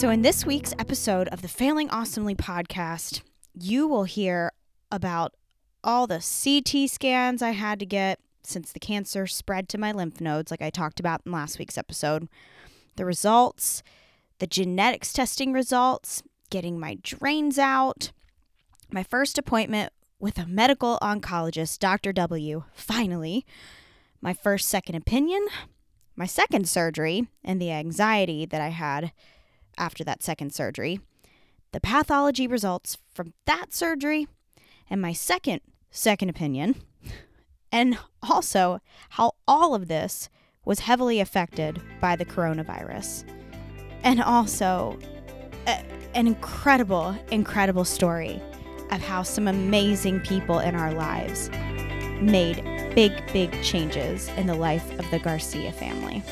So, in this week's episode of the Failing Awesomely podcast, you will hear about all the CT scans I had to get since the cancer spread to my lymph nodes, like I talked about in last week's episode, the results, the genetics testing results, getting my drains out, my first appointment with a medical oncologist, Dr. W, finally, my first second opinion, my second surgery, and the anxiety that I had after that second surgery, the pathology results from that surgery, and my second second opinion, and also how all of this was heavily affected by the coronavirus. And also, a, an incredible, incredible story of how some amazing people in our lives made big, big changes in the life of the Garcia family.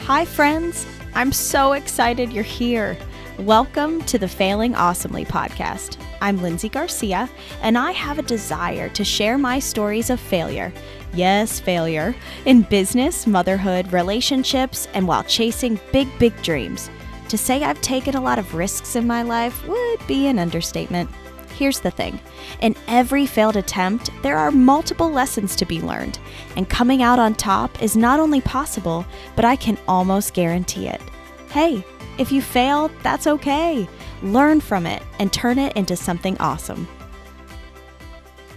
Hi, friends. I'm so excited you're here. Welcome to the Failing Awesomely podcast. I'm Lindsay Garcia, and I have a desire to share my stories of failure. Yes, failure in business, motherhood, relationships, and while chasing big, big dreams. To say I've taken a lot of risks in my life would be an understatement. Here's the thing in every failed attempt, there are multiple lessons to be learned, and coming out on top is not only possible, but I can almost guarantee it. Hey, if you fail, that's okay. Learn from it and turn it into something awesome.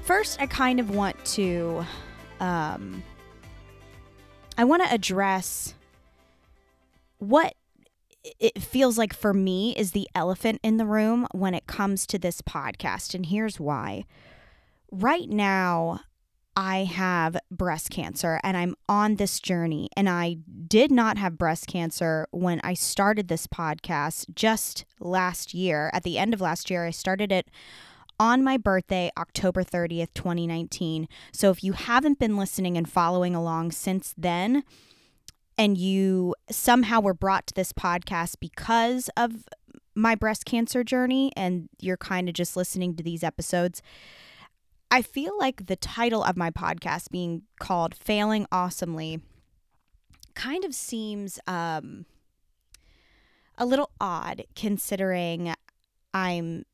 First, I kind of want to um, I want to address what it feels like for me is the elephant in the room when it comes to this podcast. And here's why. Right now, I have breast cancer and I'm on this journey. And I did not have breast cancer when I started this podcast just last year. At the end of last year, I started it on my birthday, October 30th, 2019. So if you haven't been listening and following along since then, and you somehow were brought to this podcast because of my breast cancer journey, and you're kind of just listening to these episodes, I feel like the title of my podcast being called Failing Awesomely kind of seems um, a little odd considering I'm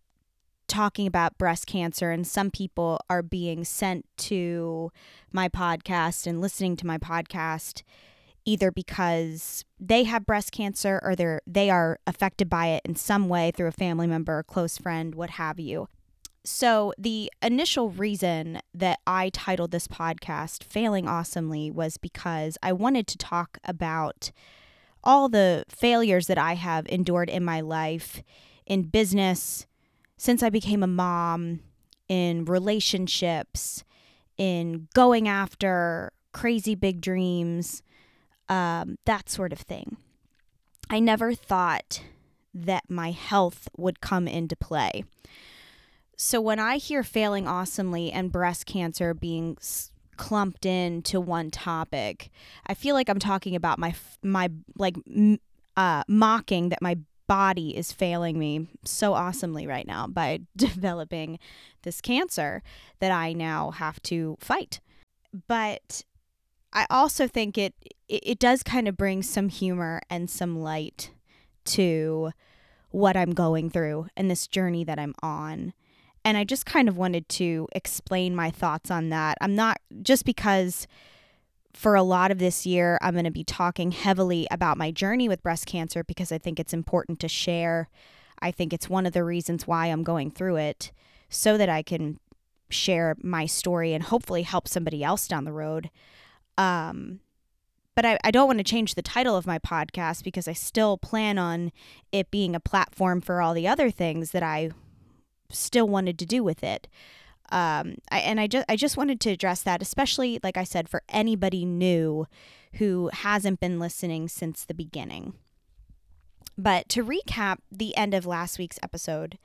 talking about breast cancer and some people are being sent to my podcast and listening to my podcast either because they have breast cancer or they're they are affected by it in some way through a family member, a close friend, what have you. So, the initial reason that I titled this podcast Failing Awesomely was because I wanted to talk about all the failures that I have endured in my life in business, since I became a mom, in relationships, in going after crazy big dreams, um, that sort of thing. I never thought that my health would come into play. So when I hear failing awesomely and breast cancer being clumped into one topic, I feel like I'm talking about my my like uh, mocking that my body is failing me so awesomely right now by developing this cancer that I now have to fight. But I also think it it does kind of bring some humor and some light to what I'm going through and this journey that I'm on. And I just kind of wanted to explain my thoughts on that. I'm not just because for a lot of this year, I'm going to be talking heavily about my journey with breast cancer because I think it's important to share. I think it's one of the reasons why I'm going through it so that I can share my story and hopefully help somebody else down the road. Um, but I, I don't want to change the title of my podcast because I still plan on it being a platform for all the other things that I still wanted to do with it um, I, and I just I just wanted to address that, especially like I said, for anybody new who hasn't been listening since the beginning. But to recap the end of last week's episode,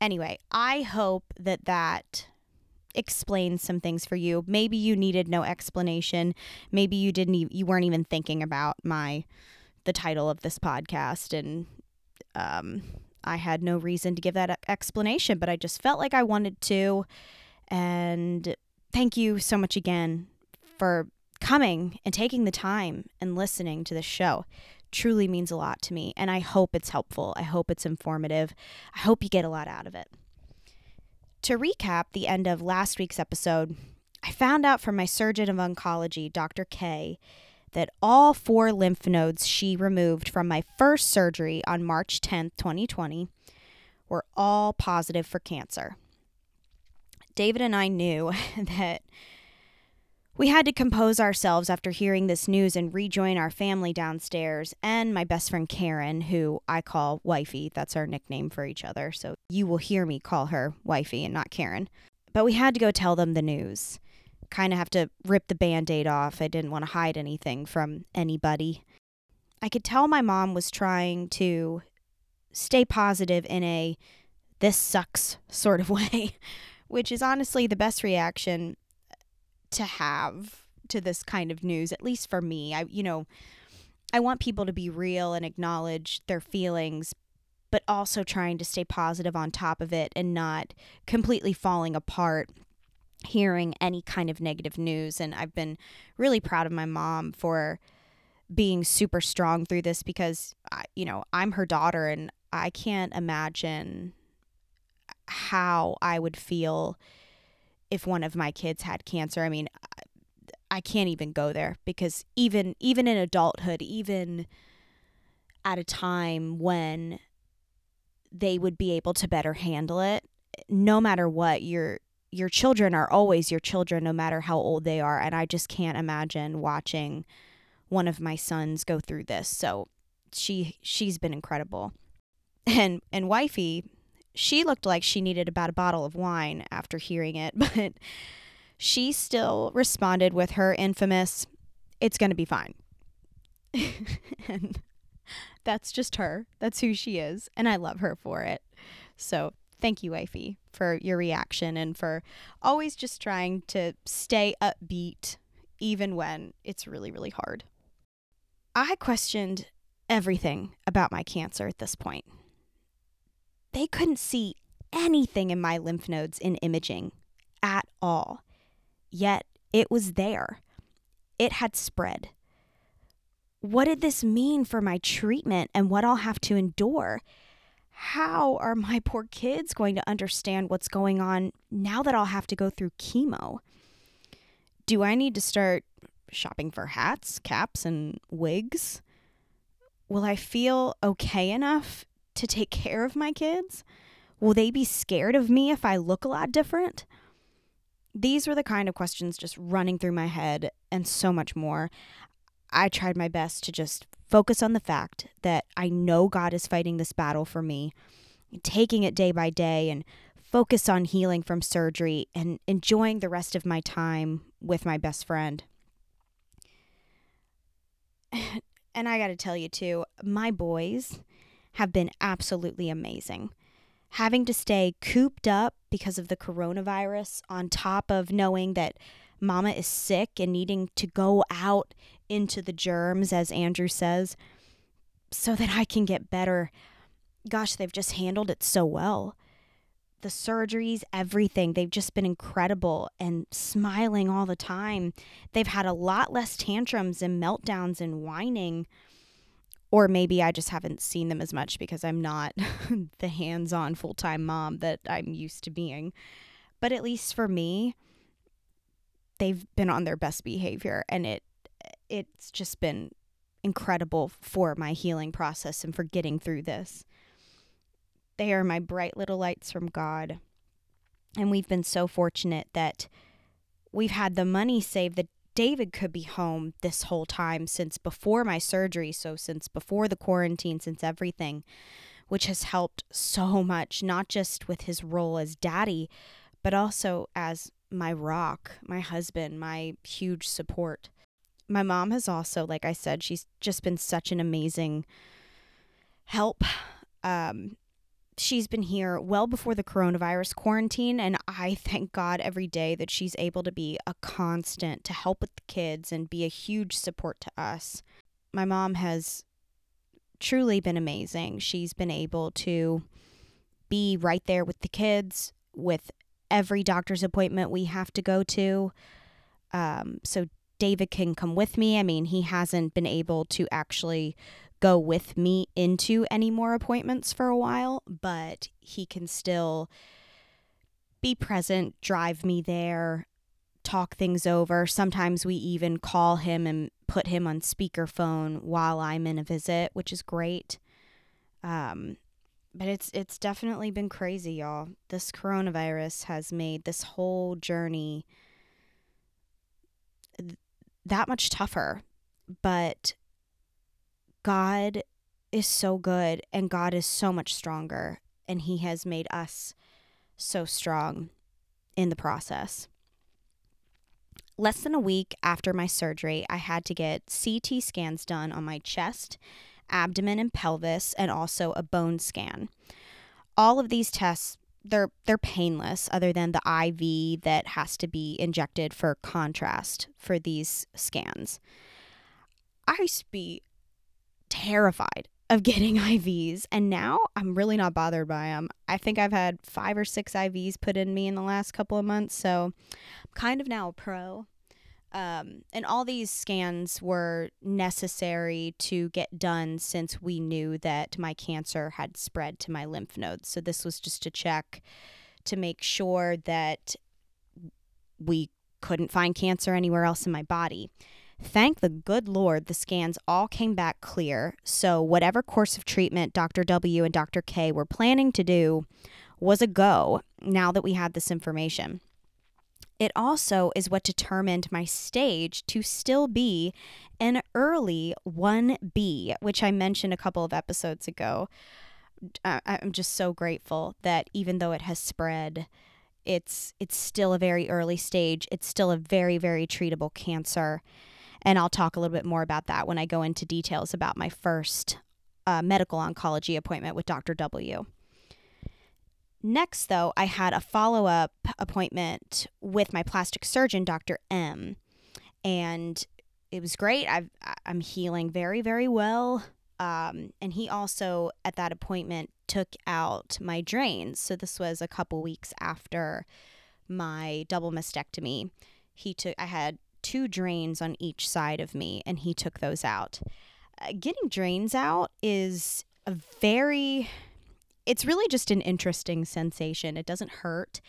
anyway, I hope that that explains some things for you. Maybe you needed no explanation. Maybe you didn't. E- you weren't even thinking about my the title of this podcast and um, I had no reason to give that explanation, but I just felt like I wanted to. And thank you so much again for coming and taking the time and listening to the show. truly means a lot to me, and I hope it's helpful. I hope it's informative. I hope you get a lot out of it. To recap the end of last week's episode, I found out from my surgeon of oncology, Dr. K, that all four lymph nodes she removed from my first surgery on March 10th, 2020, were all positive for cancer. David and I knew that we had to compose ourselves after hearing this news and rejoin our family downstairs and my best friend Karen, who I call Wifey. That's our nickname for each other. So you will hear me call her Wifey and not Karen. But we had to go tell them the news. Kind of have to rip the band aid off. I didn't want to hide anything from anybody. I could tell my mom was trying to stay positive in a this sucks sort of way, which is honestly the best reaction to have to this kind of news at least for me. I you know i want people to be real and acknowledge their feelings but also trying to stay positive on top of it and not completely falling apart hearing any kind of negative news. And i've been really proud of my mom for being super strong through this because you know i'm her daughter and i can't imagine how i would feel if one of my kids had cancer. I mean, I can't even go there because even even in adulthood, even at a time when they would be able to better handle it, no matter what, your your children are always your children no matter how old they are, and I just can't imagine watching one of my sons go through this. So she she's been incredible. And and wifey she looked like she needed about a bottle of wine after hearing it, but she still responded with her infamous, It's going to be fine. and that's just her. That's who she is. And I love her for it. So thank you, Wifey, for your reaction and for always just trying to stay upbeat, even when it's really, really hard. I questioned everything about my cancer at this point they couldn't see anything in my lymph nodes in imaging at all. Yet it was there. It had spread. What did this mean for my treatment and what I'll have to endure? How are my poor kids going to understand what's going on now that I'll have to go through chemo? Do I need to start shopping for hats, caps, and wigs? Will I feel okay enough to take care of my kids? Will they be scared of me if I look a lot different? These were the kind of questions just running through my head and so much more. I tried my best to just focus on the fact that I know God is fighting this battle for me, taking it day by day and focus on healing from surgery and enjoying the rest of my time with my best friend. And I got to tell you too, my boys, have been absolutely amazing. Having to stay cooped up because of the coronavirus, on top of knowing that mama is sick and needing to go out into the germs, as Andrew says, so that I can get better. Gosh, they've just handled it so well. The surgeries, everything, they've just been incredible and smiling all the time. They've had a lot less tantrums and meltdowns and whining or maybe I just haven't seen them as much because I'm not the hands on full time mom that I'm used to being. But at least for me, they've been on their best behavior and it it's just been incredible for my healing process and for getting through this. They are my bright little lights from God. And we've been so fortunate that we've had the money saved the David could be home this whole time since before my surgery, so since before the quarantine, since everything, which has helped so much, not just with his role as daddy, but also as my rock, my husband, my huge support. My mom has also, like I said, she's just been such an amazing help. Um, she's been here well before the coronavirus quarantine, and I thank God every day that she's able to be a constant to help with the kids and be a huge support to us. My mom has truly been amazing. She's been able to be right there with the kids, with every doctor's appointment we have to go to. Um, so David can come with me. I mean, he hasn't been able to actually go with me into any more appointments for a while, but he can still be present, drive me there, talk things over. Sometimes we even call him and put him on speakerphone while I'm in a visit, which is great. Um, but it's it's definitely been crazy, y'all. This coronavirus has made this whole journey th- that much tougher. But God is so good and God is so much stronger and he has made us so strong in the process. Less than a week after my surgery, I had to get CT scans done on my chest, abdomen, and pelvis, and also a bone scan. All of these tests they're they're painless other than the IV that has to be injected for contrast for these scans. I be terrified of getting IVs and now I'm really not bothered by them. I think I've had 5 or 6 IVs put in me in the last couple of months, so I'm kind of now a pro. Um, and all these scans were necessary to get done since we knew that my cancer had spread to my lymph nodes. So this was just to check to make sure that we couldn't find cancer anywhere else in my body. Thank the good Lord, the scans all came back clear. So, whatever course of treatment Dr. W and Dr. K were planning to do was a go now that we had this information. It also is what determined my stage to still be an early 1B, which I mentioned a couple of episodes ago. Uh, I'm just so grateful that even though it has spread, it's it's still a very early stage. It's still a very very treatable cancer, and I'll talk a little bit more about that when I go into details about my first uh, medical oncology appointment with Dr. W. Next, though, I had a follow up appointment with my plastic surgeon, Dr. M. And it was great. I've, I'm healing very, very well. Um, and he also, at that appointment, took out my drains. So this was a couple weeks after my double mastectomy. He took, I had two drains on each side of me, and he took those out. Uh, getting drains out is a very it's really just an interesting sensation. It doesn't hurt,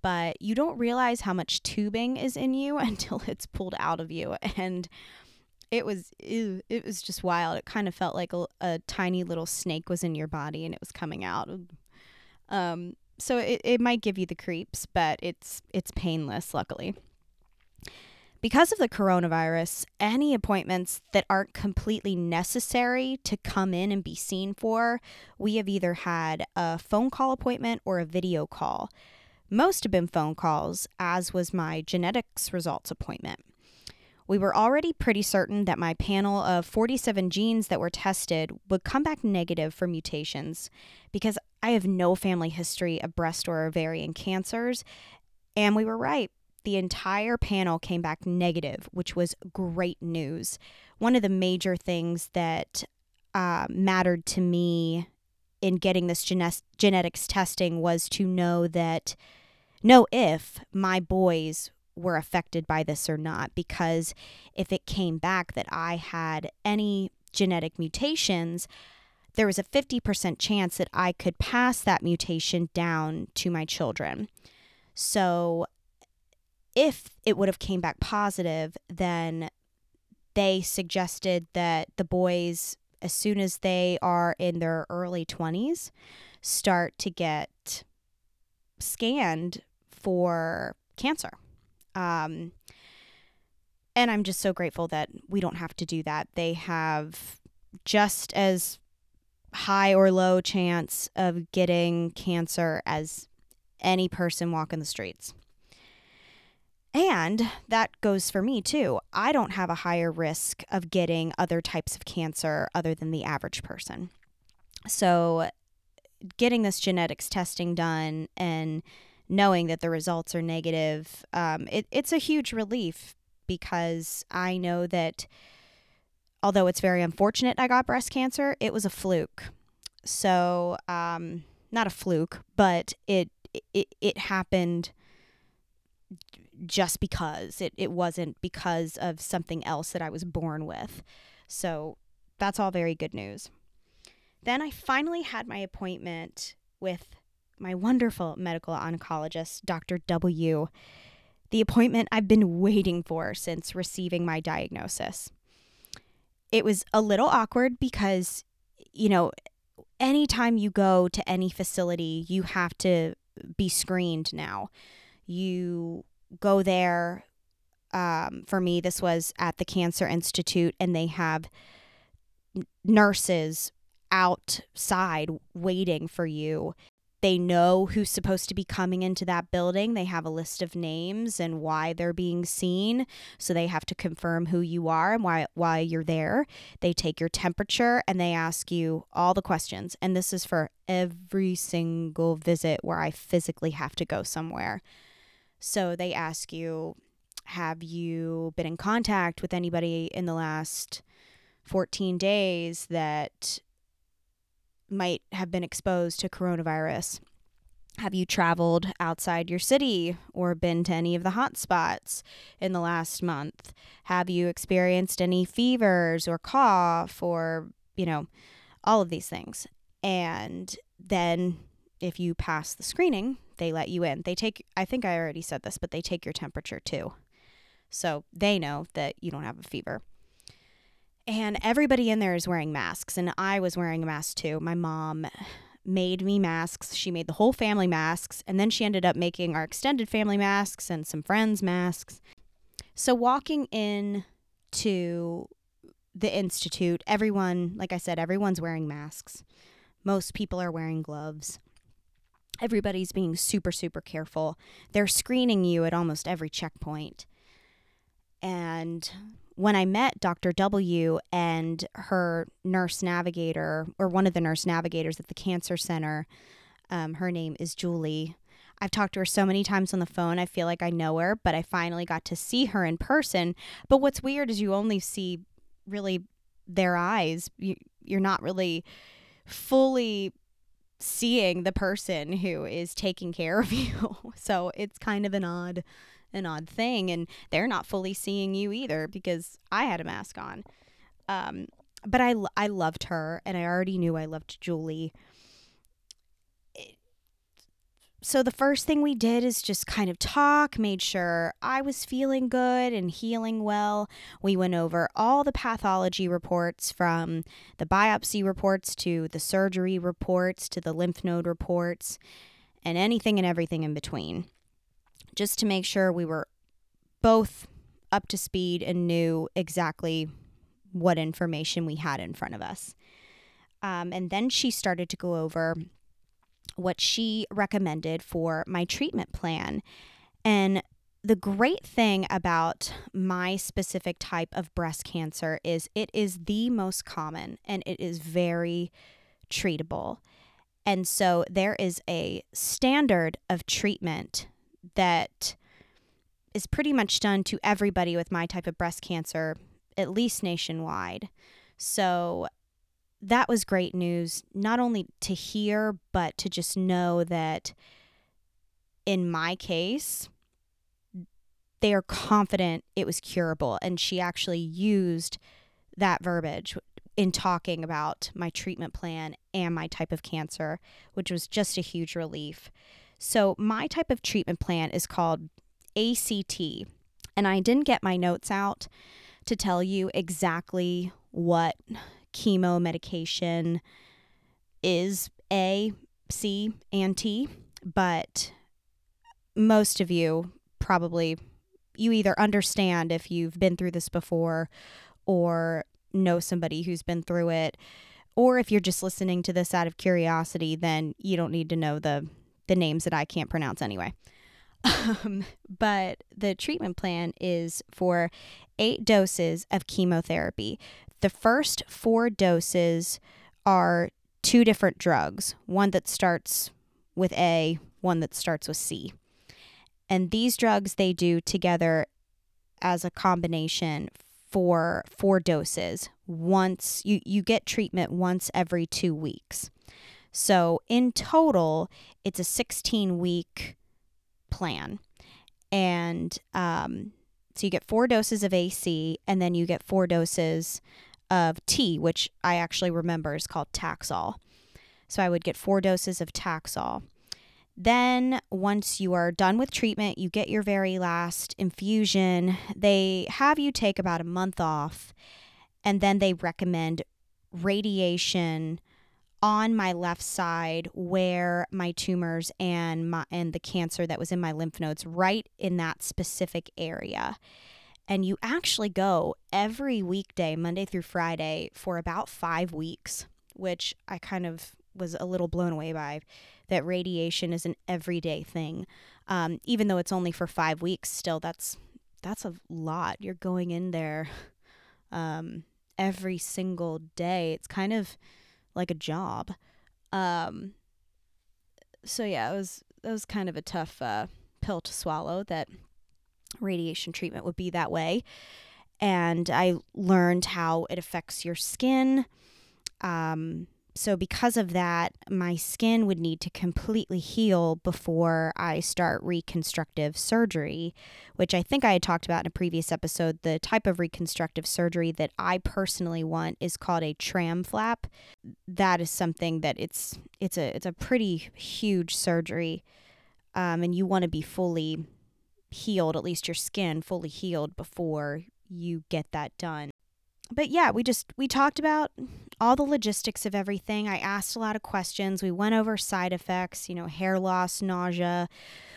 but you don't realize how much tubing is in you until it's pulled out of you. And it was ew, it was just wild. It kind of felt like a, a, tiny little snake was in your body and it was coming out. Um, so it, it might give you the creeps, but it's it's painless, luckily. Because of the coronavirus, any appointments that aren't completely necessary to come in and be seen for, we have either had a phone call appointment or a video call. Most have been phone calls, as was my genetics results appointment. We were already pretty certain that my panel of 47 genes that were tested would come back negative for mutations because I have no family history of breast or ovarian cancers. And we were right the entire panel came back negative, which was great news. One of the major things that uh, mattered to me in getting this gene- genetics testing was to know that, know if my boys were affected by this or not. Because if it came back that I had any genetic mutations, there was a 50% chance that I could pass that mutation down to my children. So if it would have came back positive, then they suggested that the boys, as soon as they are in their early 20s, start to get scanned for cancer. Um, and I'm just so grateful that we don't have to do that. They have just as high or low chance of getting cancer as any person walking the streets. And that goes for me too. I don't have a higher risk of getting other types of cancer other than the average person. So, getting this genetics testing done and knowing that the results are negative, um, it, it's a huge relief because I know that although it's very unfortunate I got breast cancer, it was a fluke. So, um, not a fluke, but it, it, it happened just because it, it wasn't because of something else that I was born with. So that's all very good news. Then I finally had my appointment with my wonderful medical oncologist, Dr. W. The appointment I've been waiting for since receiving my diagnosis. It was a little awkward because, you know, anytime you go to any facility, you have to be screened now. You go there. Um, for me, this was at the Cancer Institute, and they have nurses outside waiting for you. They know who's supposed to be coming into that building. They have a list of names and why they're being seen. So they have to confirm who you are and why why you're there. They take your temperature and they ask you all the questions. And this is for every single visit where I physically have to go somewhere. So they ask you, have you been in contact with anybody in the last 14 days that might have been exposed to coronavirus? Have you traveled outside your city or been to any of the hot spots in the last month? Have you experienced any fevers or cough or, you know, all of these things? And then if you pass the screening, they let you in. They take, I think I already said this, but they take your temperature too. So they know that you don't have a fever. And everybody in there is wearing masks. And I was wearing a mask too. My mom made me masks. She made the whole family masks. And then she ended up making our extended family masks and some friends' masks. So walking in to the Institute, everyone, like I said, everyone's wearing masks. Most people are wearing gloves. Everybody's being super, super careful. They're screening you at almost every checkpoint. And when I met Dr. W and her nurse navigator, or one of the nurse navigators at the cancer center, um, her name is Julie. I've talked to her so many times on the phone. I feel like I know her, but I finally got to see her in person. But what's weird is you only see really their eyes. You, you're not really fully seeing the person who is taking care of you. so it's kind of an odd an odd thing and they're not fully seeing you either because I had a mask on. Um, but I, I loved her and I already knew I loved Julie. So the first thing we did is just kind of talk, made sure I was feeling good and healing well. We went over all the pathology reports from the biopsy reports to the surgery reports to the lymph node reports and anything and everything in between just to make sure we were both up to speed and knew exactly what information we had in front of us. Um, and then she started to go over what she recommended for my treatment plan. And the great thing about my specific type of breast cancer is it is the most common and it is very treatable. And so there is a standard of treatment that is pretty much done to everybody with my type of breast cancer, at least nationwide. So that was great news, not only to hear, but to just know that in my case, they are confident it was curable. And she actually used that verbiage in talking about my treatment plan and my type of cancer, which was just a huge relief. So, my type of treatment plan is called ACT, and I didn't get my notes out to tell you exactly what chemo medication is A, C, and T, but most of you probably you either understand if you've been through this before or know somebody who's been through it or if you're just listening to this out of curiosity then you don't need to know the the names that I can't pronounce anyway. Um, but the treatment plan is for eight doses of chemotherapy. The first four doses are two different drugs one that starts with A, one that starts with C. And these drugs they do together as a combination for four doses. Once you, you get treatment once every two weeks. So in total, it's a 16 week plan. And um, so you get four doses of AC, and then you get four doses of T, which I actually remember is called Taxol. So I would get four doses of Taxol. Then, once you are done with treatment, you get your very last infusion. They have you take about a month off, and then they recommend radiation on my left side where my tumors and my and the cancer that was in my lymph nodes right in that specific area and you actually go every weekday monday through friday for about 5 weeks which i kind of was a little blown away by that radiation is an everyday thing. Um, even though it's only for five weeks, still that's that's a lot. You're going in there um, every single day. It's kind of like a job. Um, so yeah, it was it was kind of a tough uh, pill to swallow that radiation treatment would be that way. And I learned how it affects your skin. Um, so, because of that, my skin would need to completely heal before I start reconstructive surgery, which I think I had talked about in a previous episode. The type of reconstructive surgery that I personally want is called a tram flap. That is something that it's it's a it's a pretty huge surgery, um, and you want to be fully healed, at least your skin fully healed before you get that done but yeah, we just we talked about all the logistics of everything. I asked a lot of questions. We went over side effects, you know, hair loss, nausea,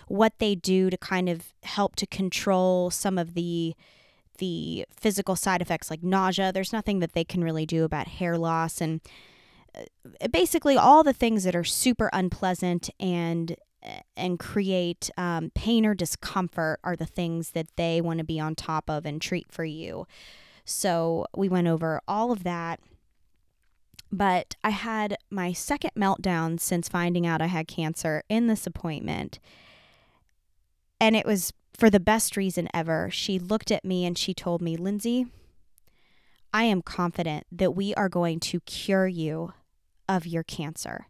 what they do to kind of help to control some of the the physical side effects like nausea. There's nothing that they can really do about hair loss and uh, basically all the things that are super unpleasant and and create um, pain or discomfort are the things that they want to be on top of and treat for you. So we went over all of that. But I had my second meltdown since finding out I had cancer in this appointment. And it was for the best reason ever. She looked at me and she told me, Lindsay, I am confident that we are going to cure you of your cancer.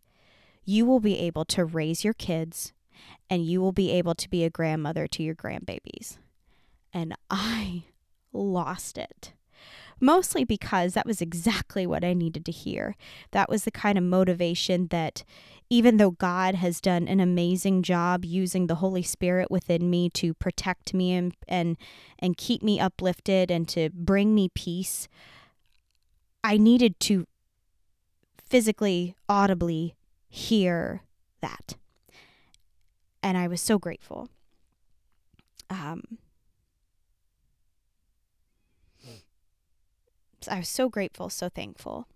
You will be able to raise your kids and you will be able to be a grandmother to your grandbabies. And I lost it mostly because that was exactly what I needed to hear. That was the kind of motivation that even though God has done an amazing job using the Holy Spirit within me to protect me and and and keep me uplifted and to bring me peace, I needed to physically audibly hear that. And I was so grateful. Um I was so grateful, so thankful.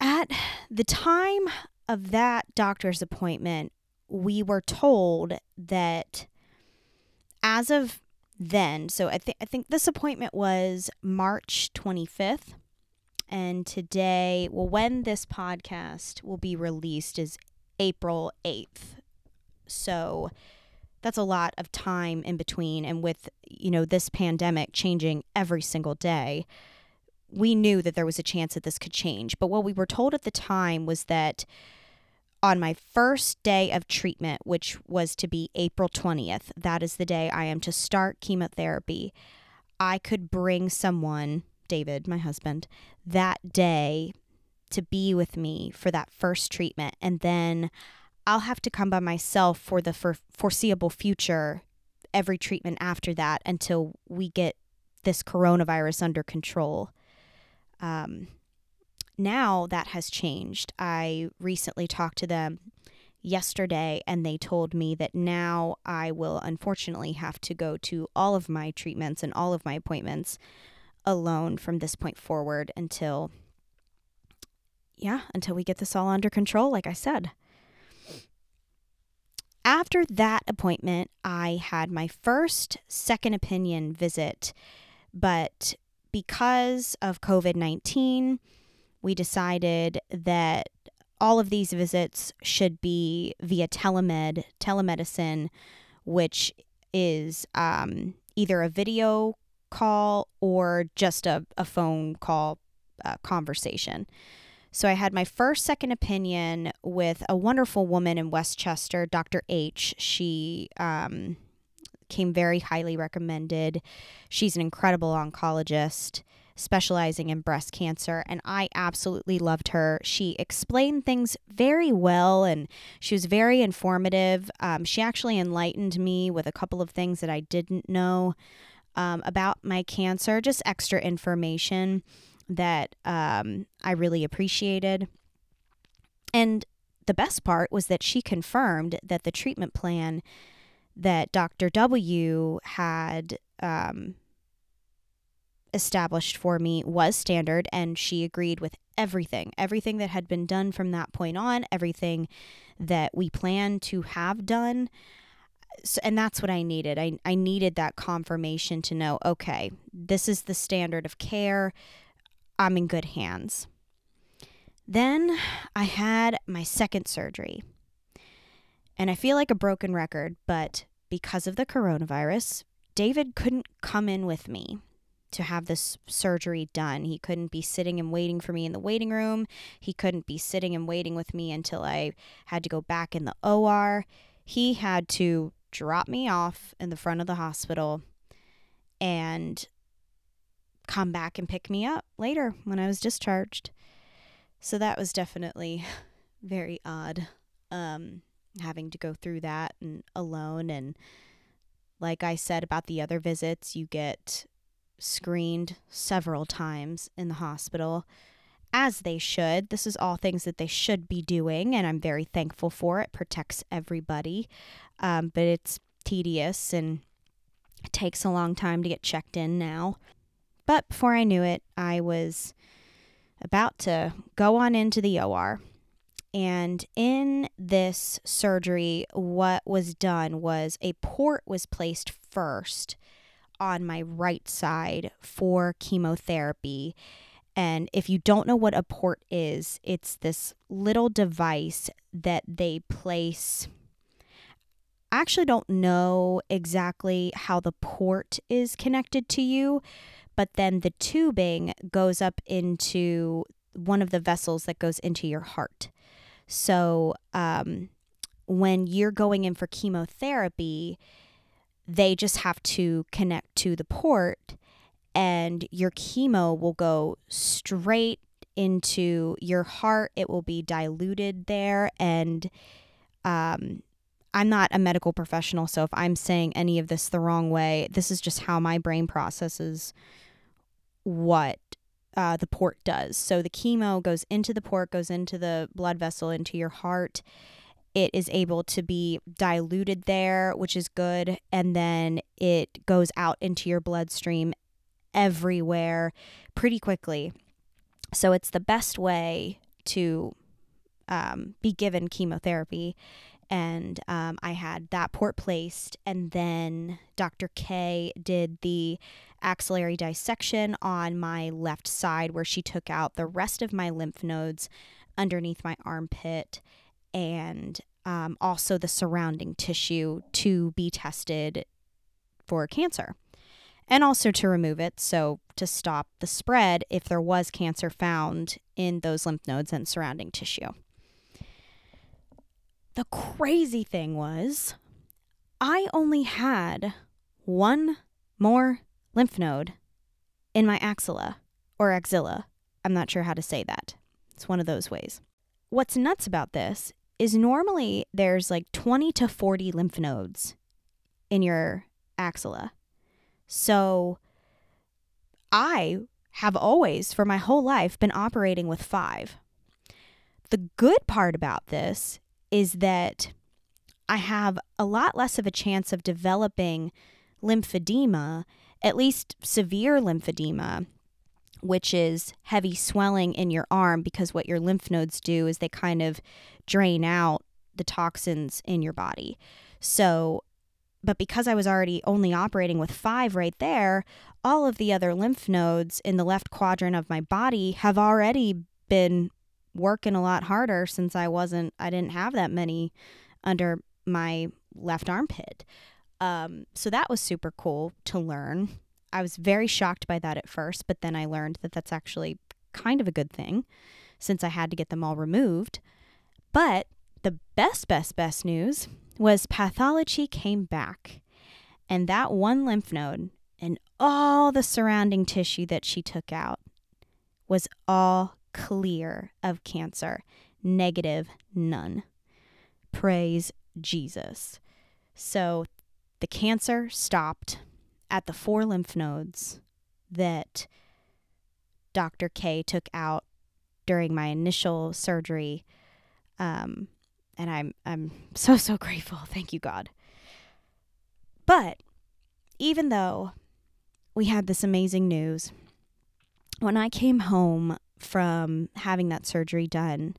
At the time of that doctor's appointment, we were told that as of then, so I think I think this appointment was March 25th and today, well when this podcast will be released is April 8th. So that's a lot of time in between and with you know this pandemic changing every single day we knew that there was a chance that this could change but what we were told at the time was that on my first day of treatment which was to be April 20th that is the day I am to start chemotherapy I could bring someone David my husband that day to be with me for that first treatment and then I'll have to come by myself for the for foreseeable future, every treatment after that until we get this coronavirus under control. Um, now that has changed. I recently talked to them yesterday and they told me that now I will unfortunately have to go to all of my treatments and all of my appointments alone from this point forward until yeah, until we get this all under control like I said. After that appointment, I had my first second opinion visit, but because of COVID 19, we decided that all of these visits should be via telemed, telemedicine, which is um, either a video call or just a, a phone call uh, conversation. So I had my first second opinion with a wonderful woman in Westchester, Dr. H. She um, came very highly recommended. She's an incredible oncologist. specializing in breast cancer, and I absolutely loved her. She explained things very well and she was very informative. Um, she actually enlightened me with a couple of things that I didn't know um, about my cancer, just extra information that um, I really appreciated. And the best part was that she confirmed that the treatment plan that Dr. W had um, established for me was standard, and she agreed with everything, everything that had been done from that point on, everything that we planned to have done. So, and that's what I needed. I, I needed that confirmation to know okay, this is the standard of care. I'm in good hands. Then I had my second surgery. And I feel like a broken record, but because of the coronavirus, David couldn't come in with me to have this surgery done. He couldn't be sitting and waiting for me in the waiting room. He couldn't be sitting and waiting with me until I had to go back in the OR. He had to drop me off in the front of the hospital and come back and pick me up later when I was discharged. So that was definitely very odd um, having to go through that and alone and like I said about the other visits, you get screened several times in the hospital, as they should. This is all things that they should be doing, and I'm very thankful for it. Protects everybody, um, but it's tedious and it takes a long time to get checked in now. But before I knew it, I was about to go on into the OR. And in this surgery, what was done was a port was placed first on my right side for chemotherapy. And if you don't know what a port is, it's this little device that they place. I actually don't know exactly how the port is connected to you, but then the tubing goes up into one of the vessels that goes into your heart. So um, when you're going in for chemotherapy, they just have to connect to the port, and your chemo will go straight into your heart. It will be diluted there. And um, I'm not a medical professional, so if I'm saying any of this the wrong way, this is just how my brain processes what uh, the port does. So the chemo goes into the port, goes into the blood vessel, into your heart. It is able to be diluted there, which is good. And then it goes out into your bloodstream everywhere pretty quickly. So it's the best way to um, be given chemotherapy and um, I had that port placed. And then Dr. K did the axillary dissection on my left side, where she took out the rest of my lymph nodes underneath my armpit and um, also the surrounding tissue to be tested for cancer and also to remove it. So, to stop the spread if there was cancer found in those lymph nodes and surrounding tissue. The crazy thing was, I only had one more lymph node in my axilla or axilla. I'm not sure how to say that. It's one of those ways. What's nuts about this is normally there's like 20 to 40 lymph nodes in your axilla. So I have always, for my whole life, been operating with five. The good part about this is that I have a lot less of a chance of developing lymphedema, at least severe lymphedema, which is heavy swelling in your arm because what your lymph nodes do is they kind of drain out the toxins in your body. So, but because I was already only operating with five right there, all of the other lymph nodes in the left quadrant of my body have already been working a lot harder since I wasn't, I didn't have that many under my left armpit. Um, so that was super cool to learn. I was very shocked by that at first, but then I learned that that's actually kind of a good thing since I had to get them all removed. But the best, best, best news was pathology came back. And that one lymph node and all the surrounding tissue that she took out was all clear of cancer, negative, none. Praise Jesus. So the cancer stopped at the four lymph nodes that Dr. K took out during my initial surgery. Um, and I'm I'm so so grateful. Thank you God. But even though we had this amazing news, when I came home from having that surgery done,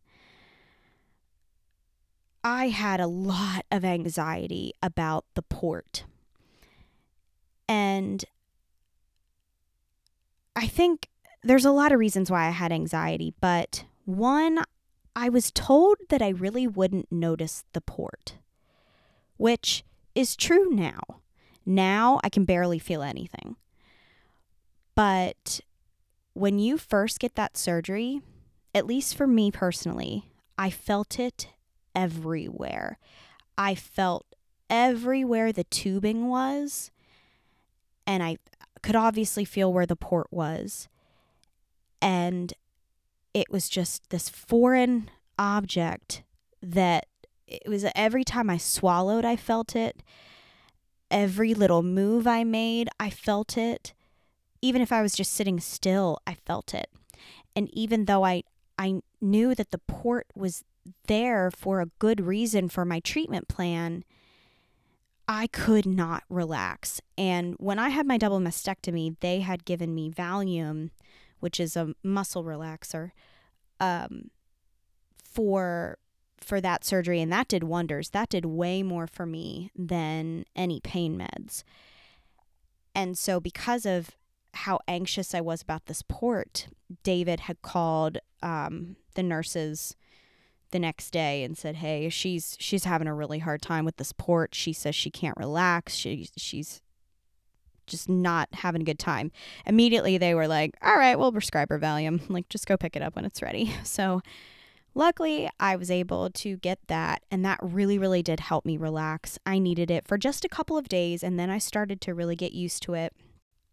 I had a lot of anxiety about the port. And I think there's a lot of reasons why I had anxiety, but one, I was told that I really wouldn't notice the port, which is true now. Now I can barely feel anything. But when you first get that surgery, at least for me personally, I felt it everywhere. I felt everywhere the tubing was, and I could obviously feel where the port was. And it was just this foreign object that it was every time I swallowed, I felt it. Every little move I made, I felt it. Even if I was just sitting still, I felt it. And even though I, I knew that the port was there for a good reason for my treatment plan, I could not relax. And when I had my double mastectomy, they had given me Valium, which is a muscle relaxer, um, for for that surgery, and that did wonders. That did way more for me than any pain meds. And so, because of how anxious I was about this port, David had called um, the nurses the next day and said, "Hey, she's she's having a really hard time with this port. She says she can't relax. She she's just not having a good time." Immediately they were like, "All right, we'll prescribe her Valium. Like just go pick it up when it's ready." So luckily, I was able to get that and that really really did help me relax. I needed it for just a couple of days and then I started to really get used to it.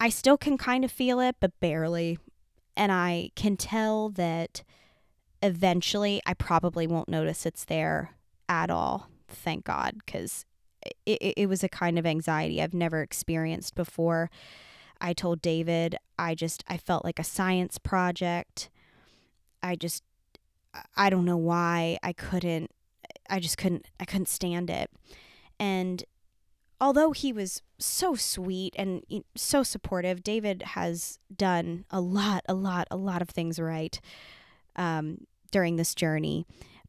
I still can kind of feel it, but barely. And I can tell that eventually I probably won't notice it's there at all. Thank God, because it, it was a kind of anxiety I've never experienced before. I told David, I just, I felt like a science project. I just, I don't know why I couldn't, I just couldn't, I couldn't stand it. And although he was so sweet and so supportive, David has done a lot, a lot, a lot of things right um, during this journey,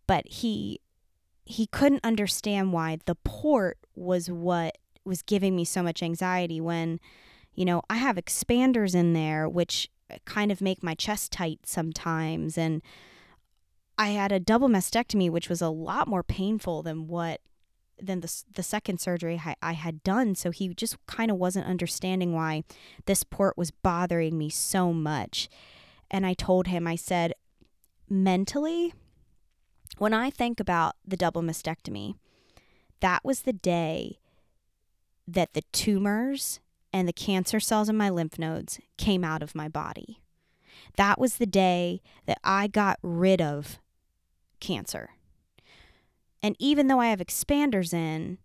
but he he couldn't understand why the port was what was giving me so much anxiety when you know I have expanders in there which uh, kind of make my chest tight sometimes and I had a double mastectomy which was a lot more painful than what than the the second surgery I, I had done so he just kind of wasn't understanding why this port was bothering me so much. And I told him I said mentally, when I think about the double mastectomy, that was the day that the tumors and the cancer cells in my lymph nodes came out of my body. That was the day that I got rid of cancer. And even though I have expanders in,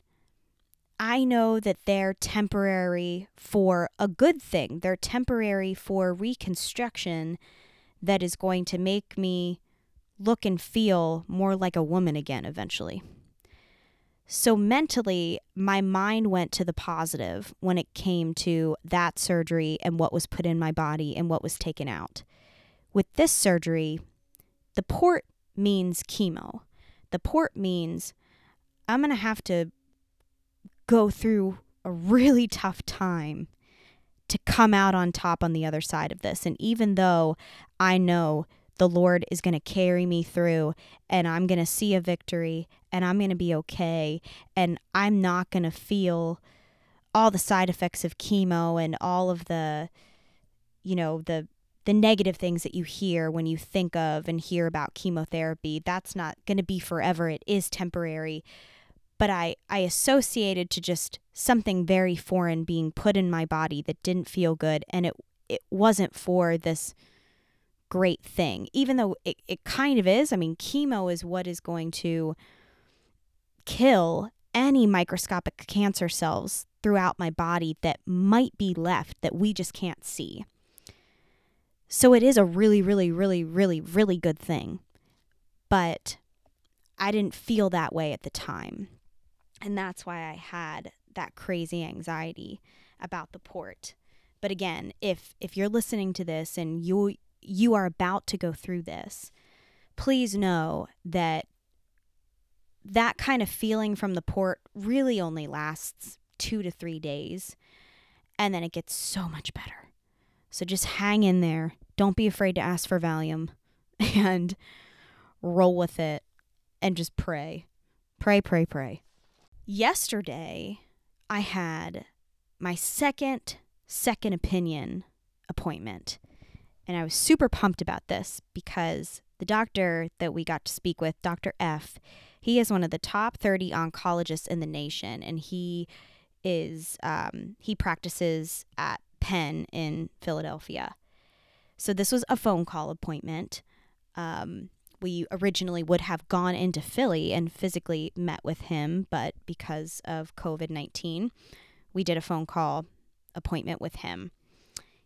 I know that they're temporary for a good thing. They're temporary for reconstruction that is going to make me look and feel more like a woman again eventually. So, mentally, my mind went to the positive when it came to that surgery and what was put in my body and what was taken out. With this surgery, the port means chemo. The port means I'm going to have to go through a really tough time to come out on top on the other side of this. And even though I know the Lord is going to carry me through and I'm going to see a victory and I'm going to be okay and I'm not going to feel all the side effects of chemo and all of the you know the the negative things that you hear when you think of and hear about chemotherapy. That's not going to be forever. It is temporary. But I, I associated to just something very foreign being put in my body that didn't feel good and it it wasn't for this great thing even though it, it kind of is. I mean chemo is what is going to kill any microscopic cancer cells throughout my body that might be left that we just can't see. So it is a really really really really really good thing. But i didn't feel that way at the time. And that's why I had that crazy anxiety about the port. But again, if if you're listening to this and you you are about to go through this, please know that that kind of feeling from the port really only lasts 2 to 3 days and then it gets so much better. So just hang in there. Don't be afraid to ask for Valium and roll with it and just pray. Pray, pray, pray. Yesterday, I had my second second opinion appointment. And I was super pumped about this because the doctor that we got to speak with, Dr. F, he is one of the top 30 oncologists in the nation. And he is, um, he practices at Penn in Philadelphia. So this was a phone call appointment. Um, we originally would have gone into Philly and physically met with him, but because of COVID 19, we did a phone call appointment with him.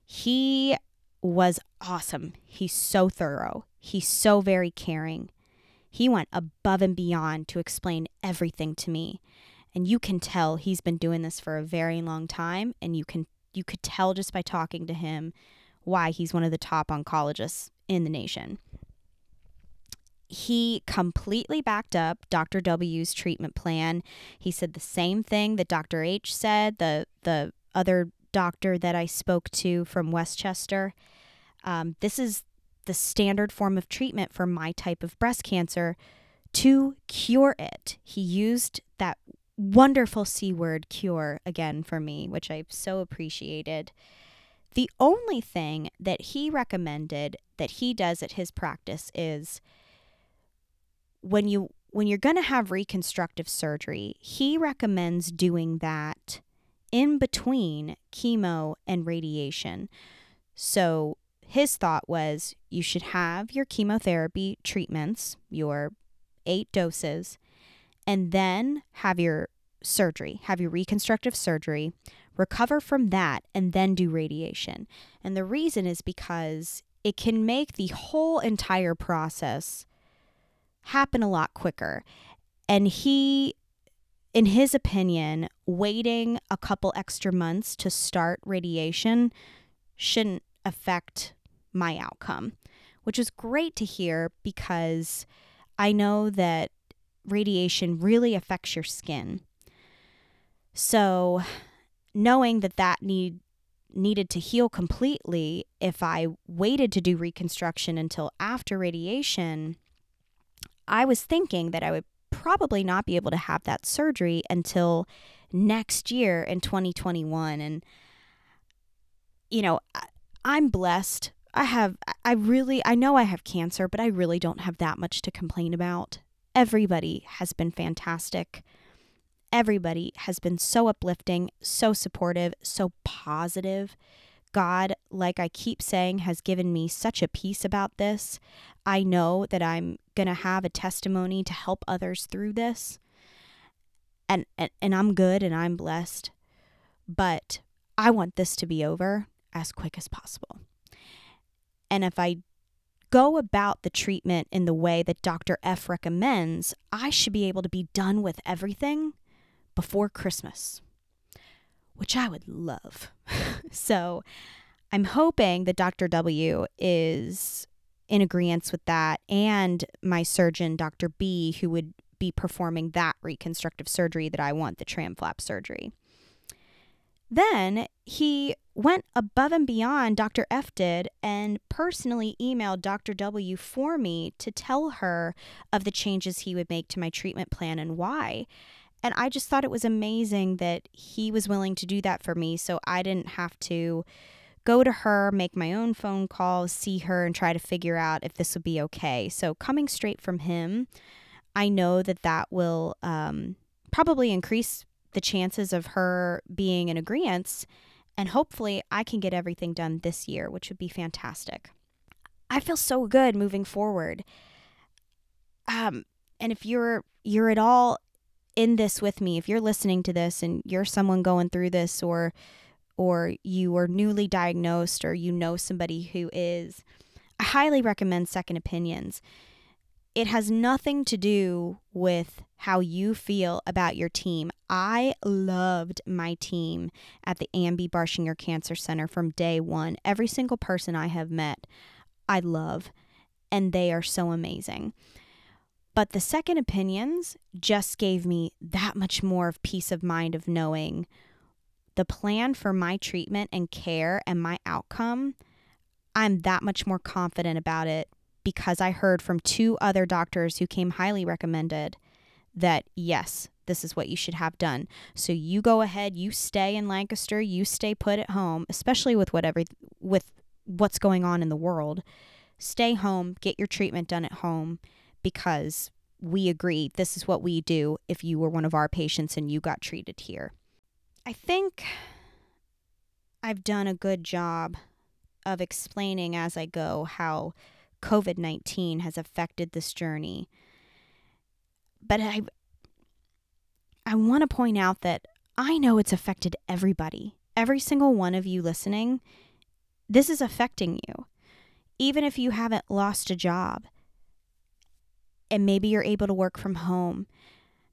He was awesome. He's so thorough, he's so very caring. He went above and beyond to explain everything to me. And you can tell he's been doing this for a very long time and you can you could tell just by talking to him why he's one of the top oncologists in the nation he completely backed up Dr. W's treatment plan. He said the same thing that Dr. H said, the the other doctor that I spoke to from Westchester. Um, this is the standard form of treatment for my type of breast cancer to cure it. He used that wonderful C word cure again for me, which I so appreciated. The only thing that he recommended that he does at his practice is when you when you're going to have reconstructive surgery, he recommends doing that in between chemo and radiation. So his thought was you should have your chemotherapy treatments, your eight doses, and then have your surgery, have your reconstructive surgery, recover from that, and then do radiation. And the reason is because it can make the whole entire process happen a lot quicker. And he, in his opinion, waiting a couple extra months to start radiation shouldn't affect my outcome, which is great to hear because I know that radiation really affects your skin. So, knowing that that need needed to heal completely if I waited to do reconstruction until after radiation I was thinking that I would probably not be able to have that surgery until next year in 2021 and you know i'm blessed. I have i really i know i have cancer but i really don't have that much to complain about. Everybody has been fantastic. Everybody has been so uplifting so supportive so positive. God, like I keep saying, has given me such a peace about this. I know that I'm going to have a testimony to help others through this. And, and, and I'm good and I'm blessed. But I want this to be over as quick as possible. And if I go about the treatment in the way that Dr. F recommends, I should be able to be done with everything before Christmas which I would love. so I'm hoping that Dr. W is in agreement with that and my surgeon, Dr. B, who would be performing that reconstructive surgery that I want, the TRAM flap surgery. Then he went above and beyond, Dr. F did, and personally emailed Dr. W for me to tell her of the changes he would make to my treatment plan and why. And I just thought it was amazing that he was willing to do that for me so I didn't have to go to her, make my own phone calls, see her, and try to figure out if this would be okay. So, coming straight from him, I know that that will um, probably increase the chances of her being in agreement. And hopefully, I can get everything done this year, which would be fantastic. I feel so good moving forward. Um, and if you're you're at all in this with me, if you're listening to this and you're someone going through this, or or you are newly diagnosed, or you know somebody who is, I highly recommend second opinions it has nothing to do with how you feel about your team. I loved my team at the Ann B. Barshinger Cancer Center from day one. Every single person I have met, I love, and they are so amazing. But the second opinions just gave me that much more of peace of mind of knowing the plan for my treatment and care and my outcome. I'm that much more confident about it because I heard from two other doctors who came highly recommended that yes, this is what you should have done. So you go ahead, you stay in Lancaster, you stay put at home, especially with whatever with what's going on in the world. Stay home, get your treatment done at home because we agree this is what we do if you were one of our patients and you got treated here. I think I've done a good job of explaining as I go how COVID 19 has affected this journey. But I, I want to point out that I know it's affected everybody. Every single one of you listening, this is affecting you. Even if you haven't lost a job and maybe you're able to work from home.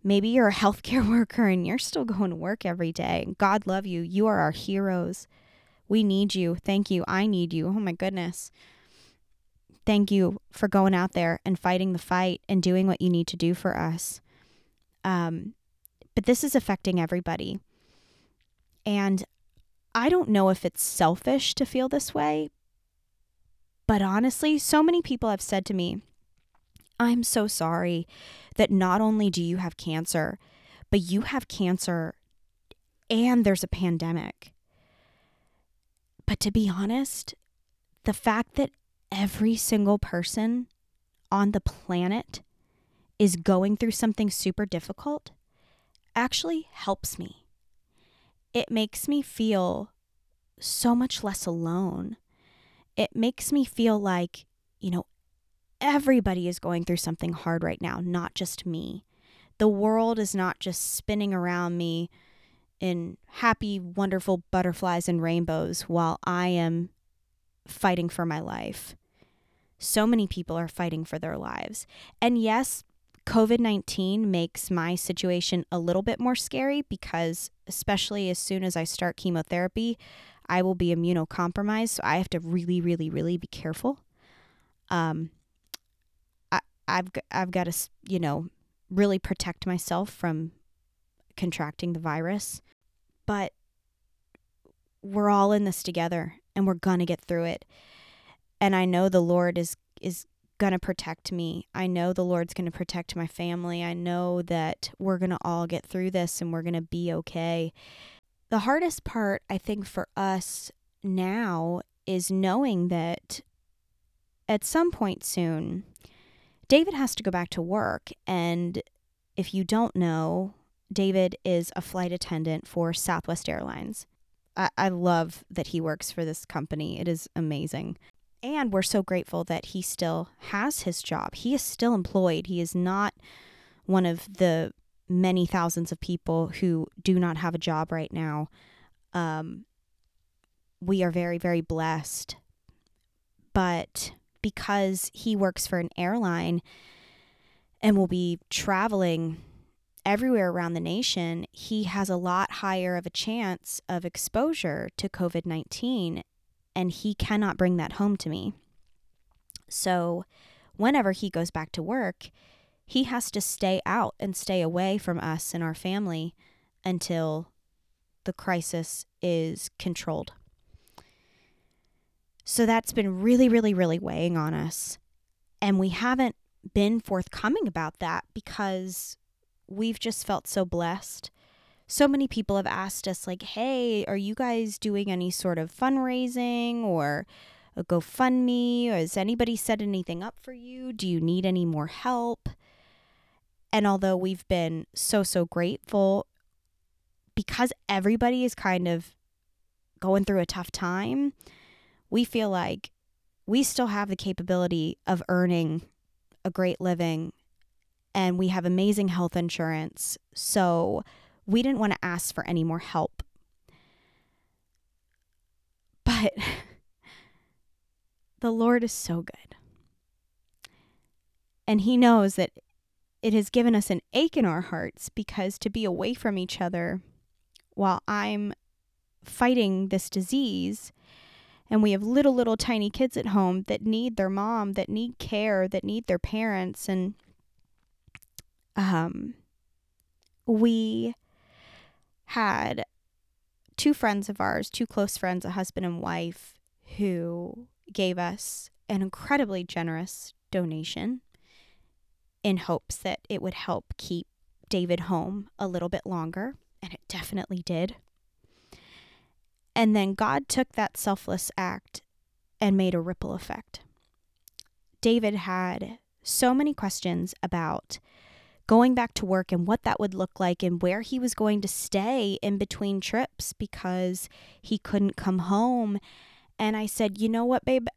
Maybe you're a healthcare worker and you're still going to work every day. God love you. You are our heroes. We need you. Thank you. I need you. Oh my goodness thank you for going out there and fighting the fight and doing what you need to do for us. Um, but this is affecting everybody. And I don't know if it's selfish to feel this way, but honestly, so many people have said to me, I'm so sorry that not only do you have cancer, but you have cancer and there's a pandemic. But to be honest, the fact that every single person on the planet is going through something super difficult actually helps me. It makes me feel so much less alone. It makes me feel like, you know, everybody is going through something hard right now, not just me. The world is not just spinning around me in happy, wonderful butterflies and rainbows while I am fighting for my life. So many people are fighting for their lives. And yes, COVID 19 makes my situation a little bit more scary because, especially as soon as I start chemotherapy, I will be immunocompromised. So I have to really, really, really be careful. Um, I've, I've got to, you know, really protect myself from contracting the virus. But we're all in this together and we're going to get through it and I know the Lord is is going to protect me. I know the Lord's going to protect my family. I know that we're going to all get through this and we're going to be okay. The hardest part I think for us now is knowing that at some point soon David has to go back to work and if you don't know, David is a flight attendant for Southwest Airlines. I, I love that he works for this company. It is amazing. And we're so grateful that he still has his job. He is still employed. He is not one of the many thousands of people who do not have a job right now. Um, we are very, very blessed. But because he works for an airline and will be traveling everywhere around the nation, he has a lot higher of a chance of exposure to COVID 19 and he cannot bring that home to me. So, whenever he goes back to work, he has to stay out and stay away from us and our family until the crisis is controlled. So that's been really, really, really weighing on us. And we haven't been forthcoming about that because we've just felt so blessed so many people have asked us, like, hey, are you guys doing any sort of fundraising or a GoFundMe? Or has anybody set anything up for you? Do you need any more help? And although we've been so, so grateful, because everybody is kind of going through a tough time, we feel like we still have the capability of earning a great living and we have amazing health insurance. So we didn't want to ask for any more help. But the Lord is so good. And He knows that it has given us an ache in our hearts because to be away from each other while I'm fighting this disease and we have little, little tiny kids at home that need their mom, that need care, that need their parents. And um, we had two friends of ours, two close friends, a husband and wife, who gave us an incredibly generous donation in hopes that it would help keep David home a little bit longer. And it definitely did. And then God took that selfless act and made a ripple effect. David had so many questions about going back to work and what that would look like and where he was going to stay in between trips because he couldn't come home. And I said, "You know what, babe?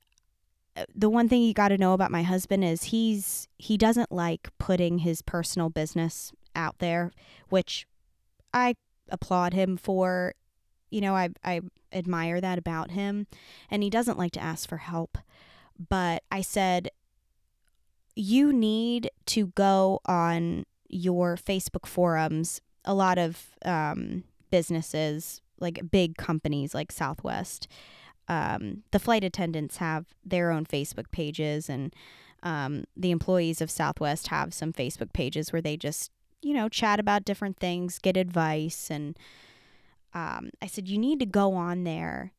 Uh, the one thing you got to know about my husband is he's he doesn't like putting his personal business out there, which I applaud him for you know, I I admire that about him and he doesn't like to ask for help. But I said you need to go on your Facebook forums. A lot of um, businesses, like big companies like Southwest, um, the flight attendants have their own Facebook pages, and um, the employees of Southwest have some Facebook pages where they just, you know, chat about different things, get advice, and um, I said, you need to go on there,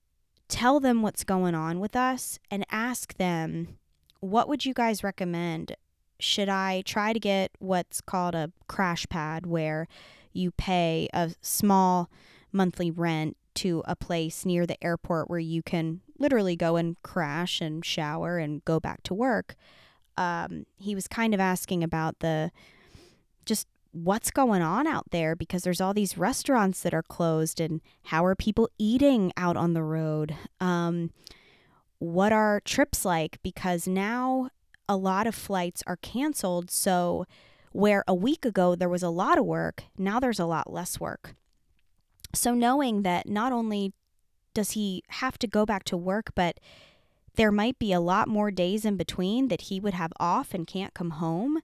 tell them what's going on with us, and ask them, what would you guys recommend? Should I try to get what's called a crash pad where you pay a small monthly rent to a place near the airport where you can literally go and crash and shower and go back to work? Um, he was kind of asking about the what's going on out there because there's all these restaurants that are closed and how are people eating out on the road? Um, what are trips like? Because now a lot of flights are canceled. So where a week ago there was a lot of work now there's a lot less work. So knowing that not only does he have to go back to work but there might be a lot more days in between that he would have off and can't come home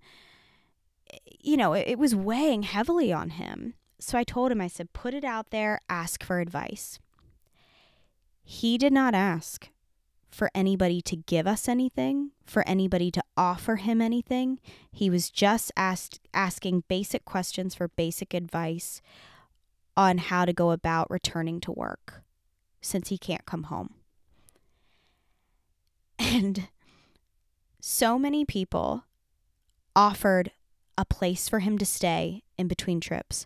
you know, it, it was weighing heavily on him. So I told him, I said, put it out there, ask for advice. He did not ask for anybody to give us anything, for anybody to offer him anything. He was just asked asking basic questions for basic advice on how to go about returning to work since he can't come home. And so many people offered a place for him to stay in between trips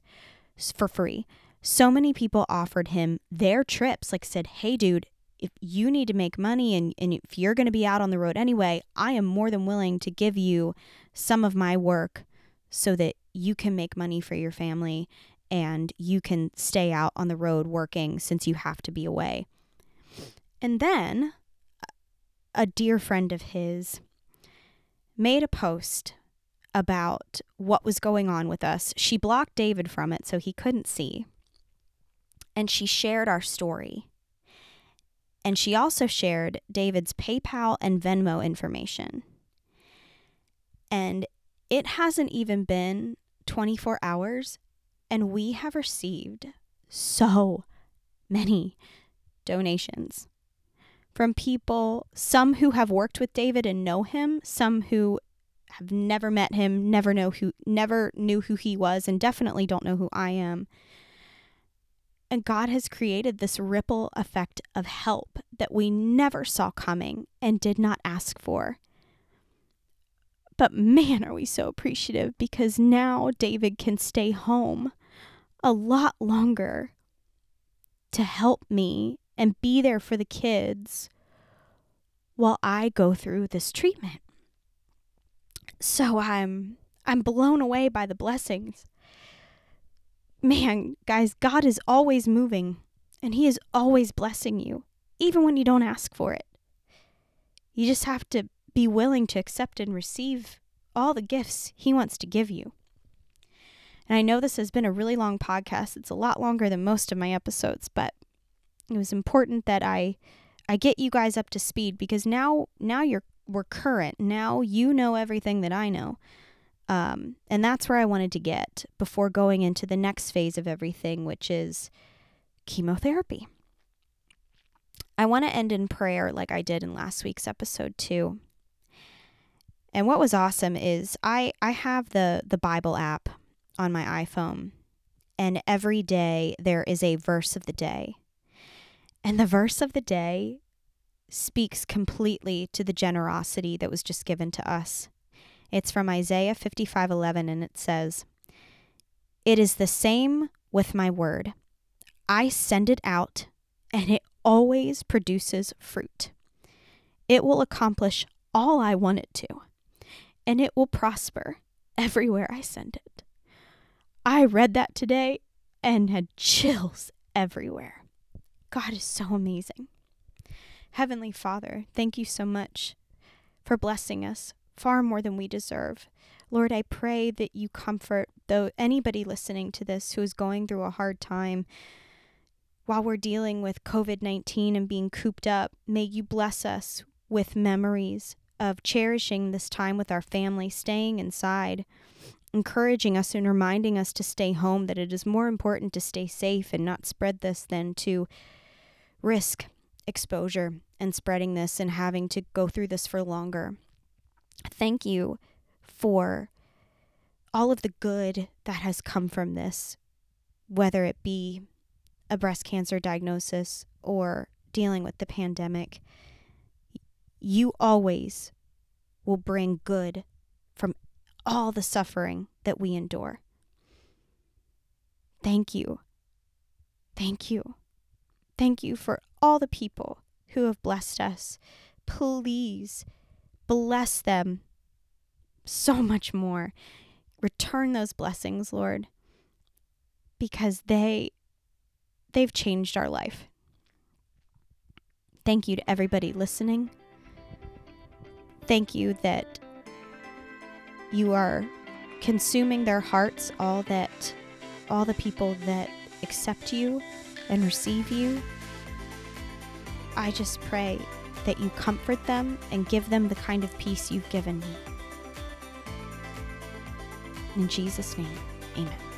for free. So many people offered him their trips, like said, Hey, dude, if you need to make money and, and if you're going to be out on the road anyway, I am more than willing to give you some of my work so that you can make money for your family and you can stay out on the road working since you have to be away. And then a dear friend of his made a post about what was going on with us. She blocked David from it so he couldn't see. And she shared our story. And she also shared David's PayPal and Venmo information. And it hasn't even been 24 hours, and we have received so many donations from people, some who have worked with David and know him, some who have never met him, never know who never knew who he was and definitely don't know who I am. And God has created this ripple effect of help that we never saw coming and did not ask for. But man, are we so appreciative because now David can stay home a lot longer to help me and be there for the kids while I go through this treatment. So I'm I'm blown away by the blessings. Man, guys, God is always moving and He is always blessing you, even when you don't ask for it. You just have to be willing to accept and receive all the gifts He wants to give you. And I know this has been a really long podcast. It's a lot longer than most of my episodes, but it was important that I I get you guys up to speed because now now you're we're current. Now you know everything that I know. Um, and that's where I wanted to get before going into the next phase of everything, which is chemotherapy. I want to end in prayer like I did in last week's episode too. And what was awesome is I I have the the Bible app on my iPhone and every day there is a verse of the day. And the verse of the day speaks completely to the generosity that was just given to us. It's from Isaiah 55:11 and it says, "It is the same with my word. I send it out and it always produces fruit. It will accomplish all I want it to, and it will prosper everywhere I send it." I read that today and had chills everywhere. God is so amazing. Heavenly Father, thank you so much for blessing us far more than we deserve. Lord, I pray that you comfort though anybody listening to this who is going through a hard time while we're dealing with COVID-19 and being cooped up. May you bless us with memories of cherishing this time with our family, staying inside, encouraging us and reminding us to stay home, that it is more important to stay safe and not spread this than to risk exposure and spreading this and having to go through this for longer. Thank you for all of the good that has come from this, whether it be a breast cancer diagnosis or dealing with the pandemic. You always will bring good from all the suffering that we endure. Thank you. Thank you. Thank you for all the people who have blessed us. Please bless them so much more. Return those blessings, Lord, because they they've changed our life. Thank you to everybody listening. Thank you that you are consuming their hearts all that all the people that accept you and receive you. I just pray that you comfort them and give them the kind of peace you've given me. In Jesus' name, amen.